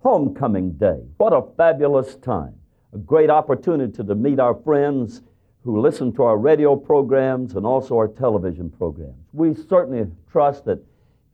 Homecoming Day. What a fabulous time. A great opportunity to meet our friends who listen to our radio programs and also our television programs. We certainly trust that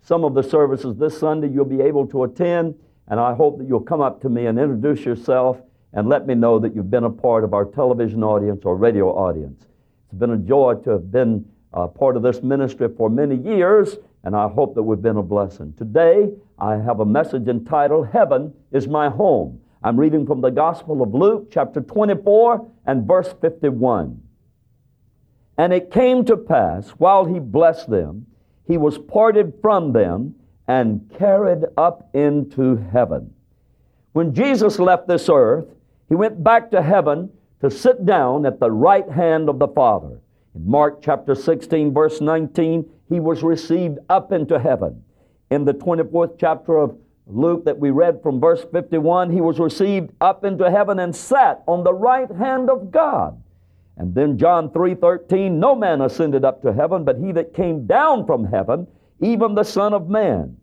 some of the services this Sunday you'll be able to attend, and I hope that you'll come up to me and introduce yourself and let me know that you've been a part of our television audience or radio audience. It's been a joy to have been a part of this ministry for many years, and I hope that we've been a blessing. Today, I have a message entitled Heaven is My Home. I'm reading from the Gospel of Luke, chapter 24, and verse 51. And it came to pass, while he blessed them, he was parted from them and carried up into heaven. When Jesus left this earth, he went back to heaven to sit down at the right hand of the Father. In Mark chapter 16, verse 19, he was received up into heaven. In the 24th chapter of Luke that we read from verse 51, he was received up into heaven and sat on the right hand of God. And then John 3:13, no man ascended up to heaven, but he that came down from heaven, even the Son of Man.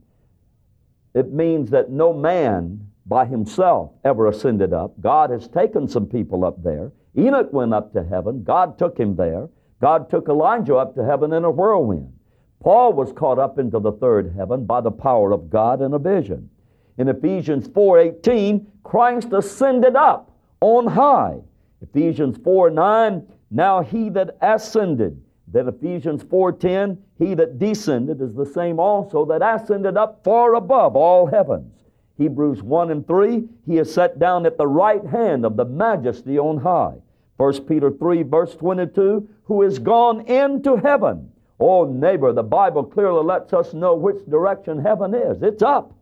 It means that no man by himself ever ascended up. God has taken some people up there. Enoch went up to heaven. God took him there. God took Elijah up to heaven in a whirlwind. Paul was caught up into the third heaven by the power of God in a vision. In Ephesians 4:18, Christ ascended up on high. Ephesians 4 9, now he that ascended. Then Ephesians 4:10, he that descended is the same also that ascended up far above all heavens. Hebrews 1 and 3, he is set down at the right hand of the majesty on high. 1 Peter 3, verse 22, who is gone into heaven. Oh, neighbor, the Bible clearly lets us know which direction heaven is. It's up.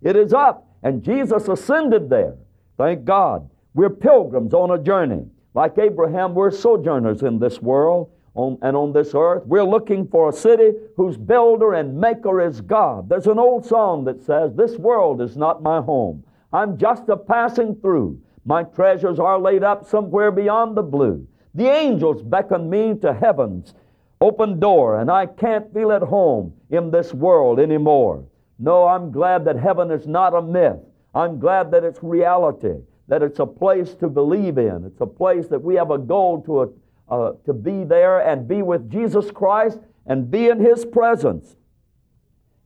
It is up. And Jesus ascended there. Thank God. We're pilgrims on a journey. Like Abraham, we're sojourners in this world on, and on this earth. We're looking for a city whose builder and maker is God. There's an old song that says, This world is not my home. I'm just a passing through. My treasures are laid up somewhere beyond the blue. The angels beckon me to heaven's open door, and I can't feel at home in this world anymore. No, I'm glad that heaven is not a myth. I'm glad that it's reality that it's a place to believe in. It's a place that we have a goal to, uh, uh, to be there and be with Jesus Christ and be in His presence.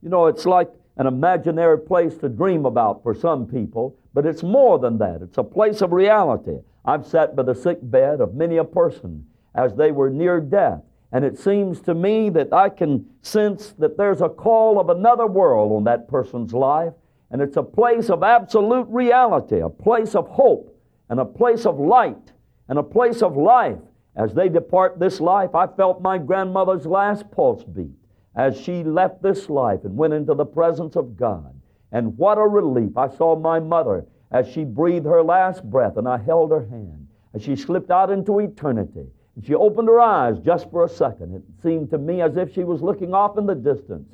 You know, it's like an imaginary place to dream about for some people, but it's more than that. It's a place of reality. I've sat by the sick bed of many a person as they were near death, and it seems to me that I can sense that there's a call of another world on that person's life and it's a place of absolute reality, a place of hope, and a place of light, and a place of life. As they depart this life, I felt my grandmother's last pulse beat as she left this life and went into the presence of God. And what a relief. I saw my mother as she breathed her last breath, and I held her hand as she slipped out into eternity. She opened her eyes just for a second. It seemed to me as if she was looking off in the distance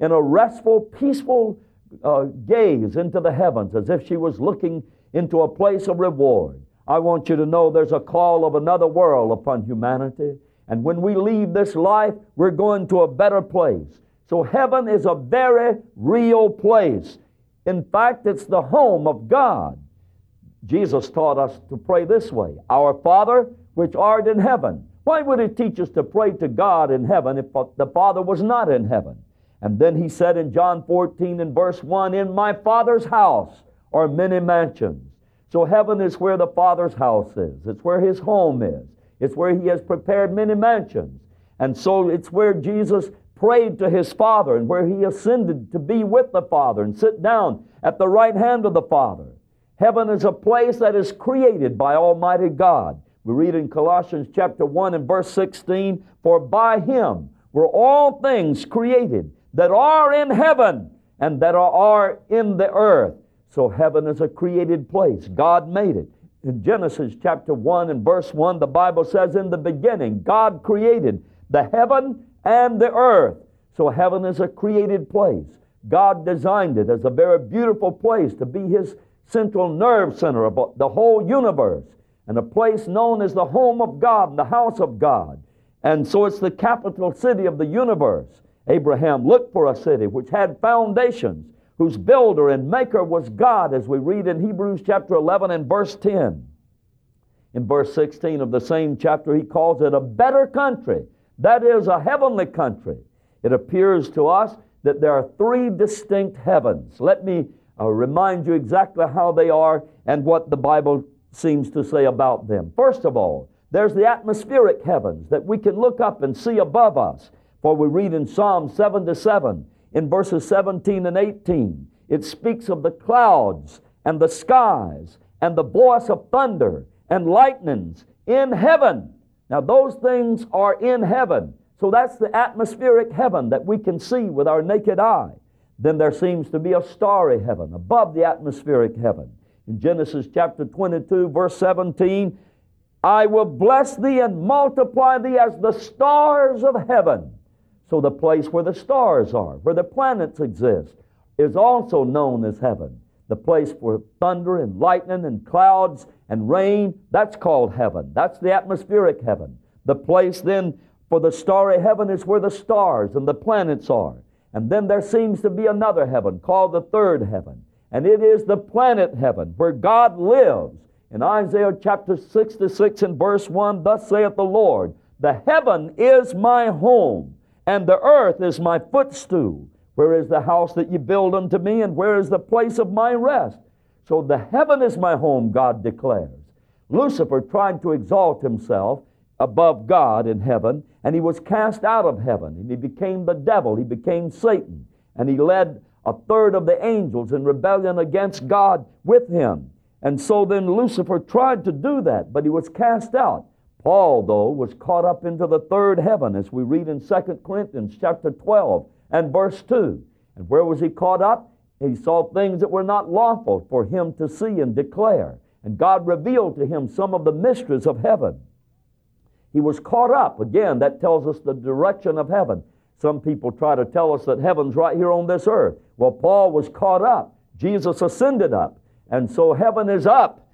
in a restful, peaceful uh, gaze into the heavens as if she was looking into a place of reward. I want you to know there's a call of another world upon humanity. And when we leave this life, we're going to a better place. So heaven is a very real place. In fact, it's the home of God. Jesus taught us to pray this way Our Father, which art in heaven. Why would he teach us to pray to God in heaven if the Father was not in heaven? And then he said in John 14 and verse 1 In my Father's house are many mansions. So heaven is where the Father's house is, it's where his home is, it's where he has prepared many mansions. And so it's where Jesus prayed to his Father and where he ascended to be with the Father and sit down at the right hand of the Father. Heaven is a place that is created by Almighty God. We read in Colossians chapter 1 and verse 16, For by him were all things created that are in heaven and that are in the earth. So heaven is a created place. God made it. In Genesis chapter 1 and verse 1, the Bible says, In the beginning, God created the heaven and the earth. So heaven is a created place. God designed it as a very beautiful place to be His central nerve center of the whole universe, and a place known as the home of God the house of God. And so it's the capital city of the universe. Abraham looked for a city which had foundations, whose builder and maker was God, as we read in Hebrews chapter 11 and verse 10. In verse 16 of the same chapter, he calls it a better country. That is a heavenly country. It appears to us that there are three distinct heavens. Let me uh, remind you exactly how they are and what the Bible seems to say about them. First of all, there's the atmospheric heavens that we can look up and see above us. For we read in Psalm 7 to 7, in verses 17 and 18, it speaks of the clouds and the skies and the voice of thunder and lightnings in heaven. Now, those things are in heaven. So that's the atmospheric heaven that we can see with our naked eye. Then there seems to be a starry heaven above the atmospheric heaven. In Genesis chapter 22, verse 17, I will bless thee and multiply thee as the stars of heaven. So the place where the stars are, where the planets exist, is also known as heaven. The place where thunder and lightning and clouds and rain, that's called heaven. That's the atmospheric heaven. The place then for the starry heaven is where the stars and the planets are. And then there seems to be another heaven called the third heaven. And it is the planet heaven where God lives. In Isaiah chapter 66 and verse 1, thus saith the Lord, The heaven is my home, and the earth is my footstool. Where is the house that ye build unto me, and where is the place of my rest? So the heaven is my home, God declares. Lucifer tried to exalt himself above God in heaven, and he was cast out of heaven, and he became the devil, he became Satan, and he led a third of the angels in rebellion against God with him. And so then Lucifer tried to do that, but he was cast out. Paul, though, was caught up into the third heaven, as we read in 2 Corinthians chapter 12 and verse 2. And where was he caught up? He saw things that were not lawful for him to see and declare. And God revealed to him some of the mysteries of heaven. He was caught up. Again, that tells us the direction of heaven. Some people try to tell us that heaven's right here on this earth. Well, Paul was caught up. Jesus ascended up. And so heaven is up.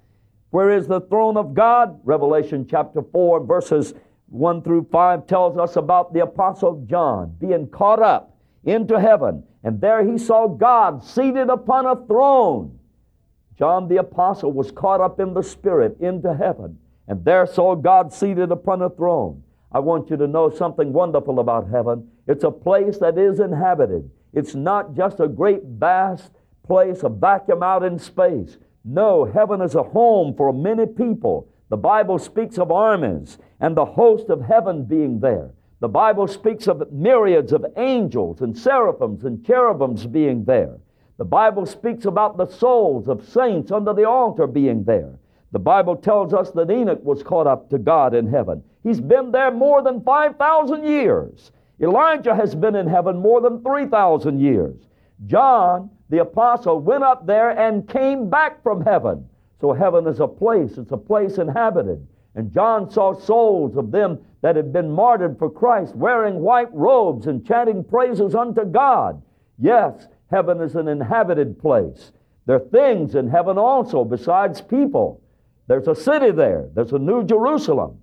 Where is the throne of God? Revelation chapter 4, verses 1 through 5 tells us about the Apostle John being caught up into heaven. And there he saw God seated upon a throne. John the Apostle was caught up in the Spirit into heaven and there saw God seated upon a throne. I want you to know something wonderful about heaven. It's a place that is inhabited. It's not just a great vast place, a vacuum out in space. No, heaven is a home for many people. The Bible speaks of armies and the host of heaven being there. The Bible speaks of myriads of angels and seraphims and cherubims being there. The Bible speaks about the souls of saints under the altar being there. The Bible tells us that Enoch was caught up to God in heaven. He's been there more than 5,000 years. Elijah has been in heaven more than 3,000 years. John, the apostle, went up there and came back from heaven. So heaven is a place, it's a place inhabited. And John saw souls of them that had been martyred for Christ, wearing white robes and chanting praises unto God. Yes, heaven is an inhabited place. There are things in heaven also besides people. There's a city there. There's a New Jerusalem,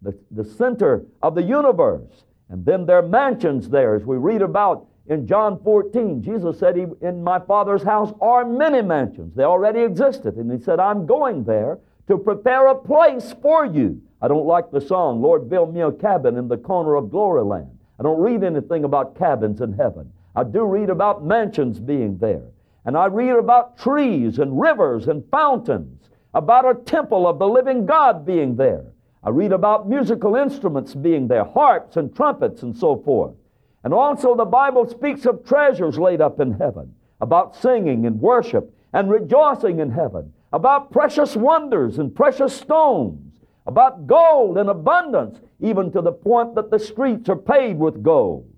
the, the center of the universe. And then their mansions there, as we read about in John 14. Jesus said, he, In my Father's house are many mansions. They already existed. And He said, I'm going there to prepare a place for you. I don't like the song, Lord, build me a cabin in the corner of glory land. I don't read anything about cabins in heaven. I do read about mansions being there. And I read about trees and rivers and fountains about a temple of the living God being there. I read about musical instruments being there, harps and trumpets and so forth. And also the Bible speaks of treasures laid up in heaven, about singing and worship and rejoicing in heaven, about precious wonders and precious stones, about gold in abundance, even to the point that the streets are paved with gold.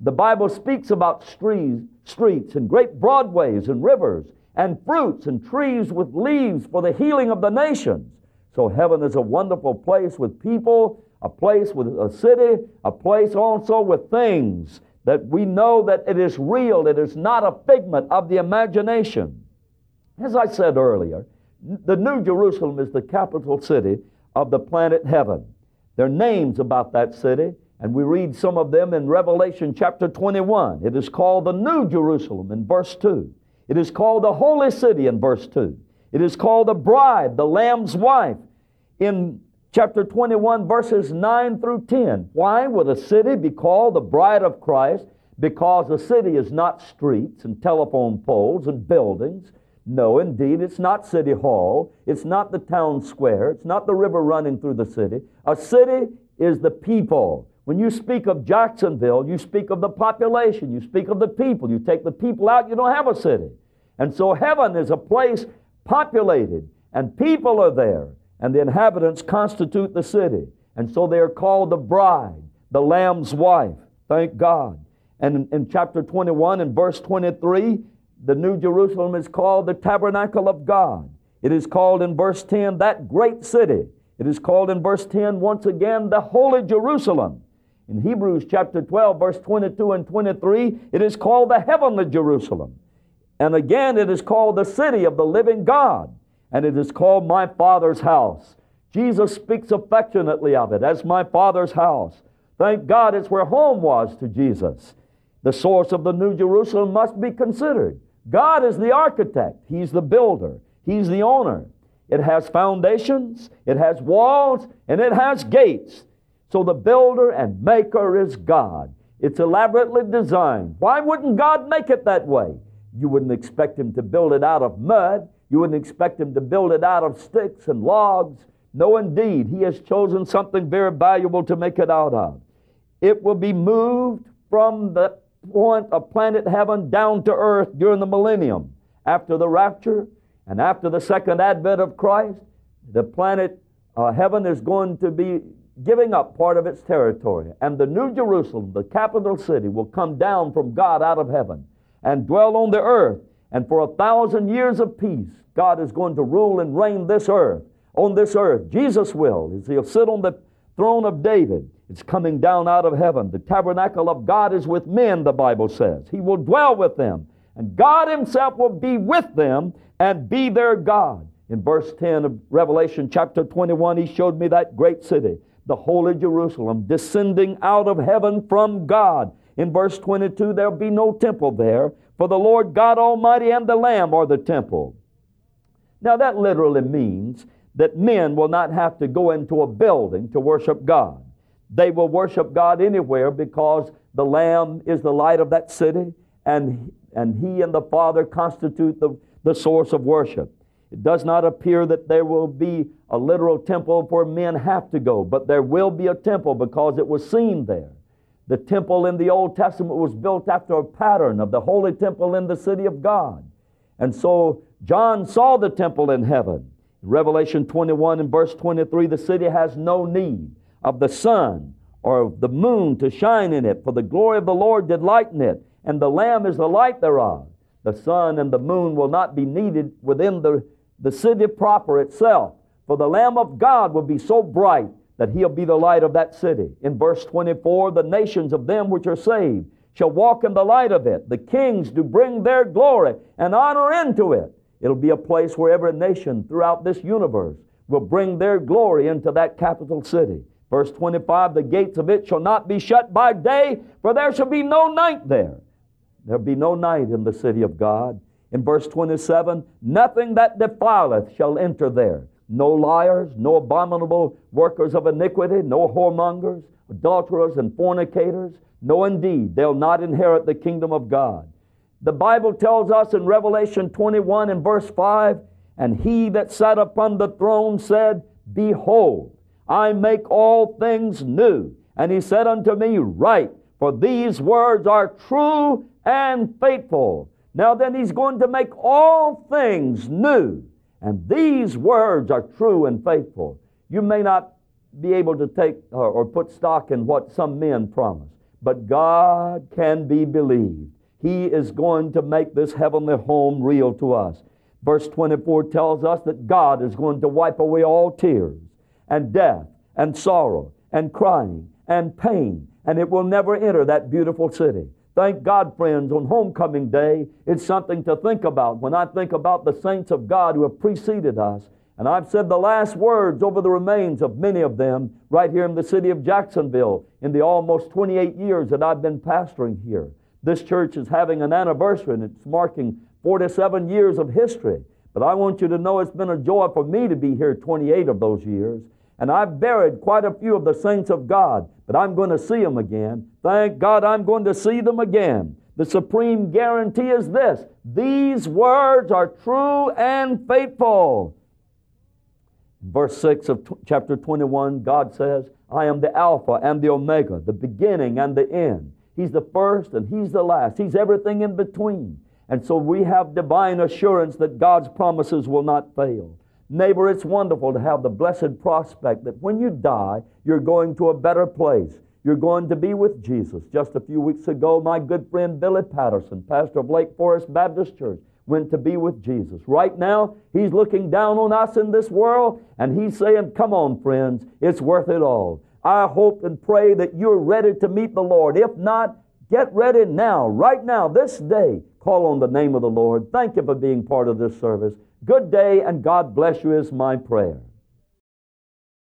The Bible speaks about streets, and great broadways and rivers and fruits and trees with leaves for the healing of the nations. So heaven is a wonderful place with people, a place with a city, a place also with things that we know that it is real, it is not a figment of the imagination. As I said earlier, the New Jerusalem is the capital city of the planet heaven. There are names about that city, and we read some of them in Revelation chapter 21. It is called the New Jerusalem in verse 2. It is called the holy city in verse 2. It is called the bride, the Lamb's wife in chapter 21, verses 9 through 10. Why would a city be called the bride of Christ? Because a city is not streets and telephone poles and buildings. No, indeed, it's not City Hall. It's not the town square. It's not the river running through the city. A city is the people. When you speak of Jacksonville, you speak of the population, you speak of the people. You take the people out, you don't have a city. And so heaven is a place populated, and people are there, and the inhabitants constitute the city. And so they are called the bride, the Lamb's wife. Thank God. And in, in chapter 21 and verse 23, the New Jerusalem is called the tabernacle of God. It is called in verse 10 that great city. It is called in verse 10 once again the holy Jerusalem. In Hebrews chapter 12, verse 22 and 23, it is called the heavenly Jerusalem. And again, it is called the city of the living God. And it is called my Father's house. Jesus speaks affectionately of it as my Father's house. Thank God it's where home was to Jesus. The source of the New Jerusalem must be considered. God is the architect, He's the builder, He's the owner. It has foundations, it has walls, and it has gates. So the builder and maker is God. It's elaborately designed. Why wouldn't God make it that way? You wouldn't expect Him to build it out of mud. You wouldn't expect Him to build it out of sticks and logs. No, indeed, He has chosen something very valuable to make it out of. It will be moved from the point of planet heaven down to earth during the millennium. After the rapture and after the second advent of Christ, the planet uh, heaven is going to be giving up part of its territory. And the New Jerusalem, the capital city, will come down from God out of heaven and dwell on the earth. And for a thousand years of peace, God is going to rule and reign this earth, on this earth. Jesus will. He'll sit on the throne of David. It's coming down out of heaven. The tabernacle of God is with men, the Bible says. He will dwell with them. And God Himself will be with them and be their God. In verse 10 of Revelation chapter 21, He showed me that great city, the holy Jerusalem, descending out of heaven from God. In verse 22, there'll be no temple there, for the Lord God Almighty and the Lamb are the temple. Now, that literally means that men will not have to go into a building to worship God. They will worship God anywhere because the Lamb is the light of that city, and, and He and the Father constitute the, the source of worship. It does not appear that there will be a literal temple where men have to go, but there will be a temple because it was seen there. The temple in the Old Testament was built after a pattern of the holy temple in the city of God. And so John saw the temple in heaven. Revelation 21 and verse 23, the city has no need of the sun or of the moon to shine in it, for the glory of the Lord did lighten it, and the Lamb is the light thereof. The sun and the moon will not be needed within the, the city proper itself, for the Lamb of God will be so bright that he'll be the light of that city. In verse 24, the nations of them which are saved shall walk in the light of it. The kings do bring their glory and honor into it. It'll be a place where every nation throughout this universe will bring their glory into that capital city. Verse 25, the gates of it shall not be shut by day, for there shall be no night there. There'll be no night in the city of God. In verse 27, nothing that defileth shall enter there. No liars, no abominable workers of iniquity, no whoremongers, adulterers, and fornicators. No, indeed, they'll not inherit the kingdom of God. The Bible tells us in Revelation 21 and verse 5, and he that sat upon the throne said, Behold, I make all things new. And he said unto me, Write, for these words are true and faithful. Now then, he's going to make all things new. And these words are true and faithful. You may not be able to take or, or put stock in what some men promise, but God can be believed. He is going to make this heavenly home real to us. Verse 24 tells us that God is going to wipe away all tears and death and sorrow and crying and pain, and it will never enter that beautiful city. Thank God, friends, on homecoming day, it's something to think about. When I think about the saints of God who have preceded us, and I've said the last words over the remains of many of them right here in the city of Jacksonville in the almost 28 years that I've been pastoring here. This church is having an anniversary and it's marking 47 years of history. But I want you to know it's been a joy for me to be here 28 of those years. And I've buried quite a few of the saints of God, but I'm going to see them again. Thank God I'm going to see them again. The supreme guarantee is this these words are true and faithful. Verse 6 of t- chapter 21, God says, I am the Alpha and the Omega, the beginning and the end. He's the first and He's the last. He's everything in between. And so we have divine assurance that God's promises will not fail. Neighbor, it's wonderful to have the blessed prospect that when you die, you're going to a better place. You're going to be with Jesus. Just a few weeks ago, my good friend Billy Patterson, pastor of Lake Forest Baptist Church, went to be with Jesus. Right now, he's looking down on us in this world and he's saying, Come on, friends, it's worth it all. I hope and pray that you're ready to meet the Lord. If not, get ready now, right now, this day. Call on the name of the Lord. Thank you for being part of this service. Good day and God bless you is my prayer.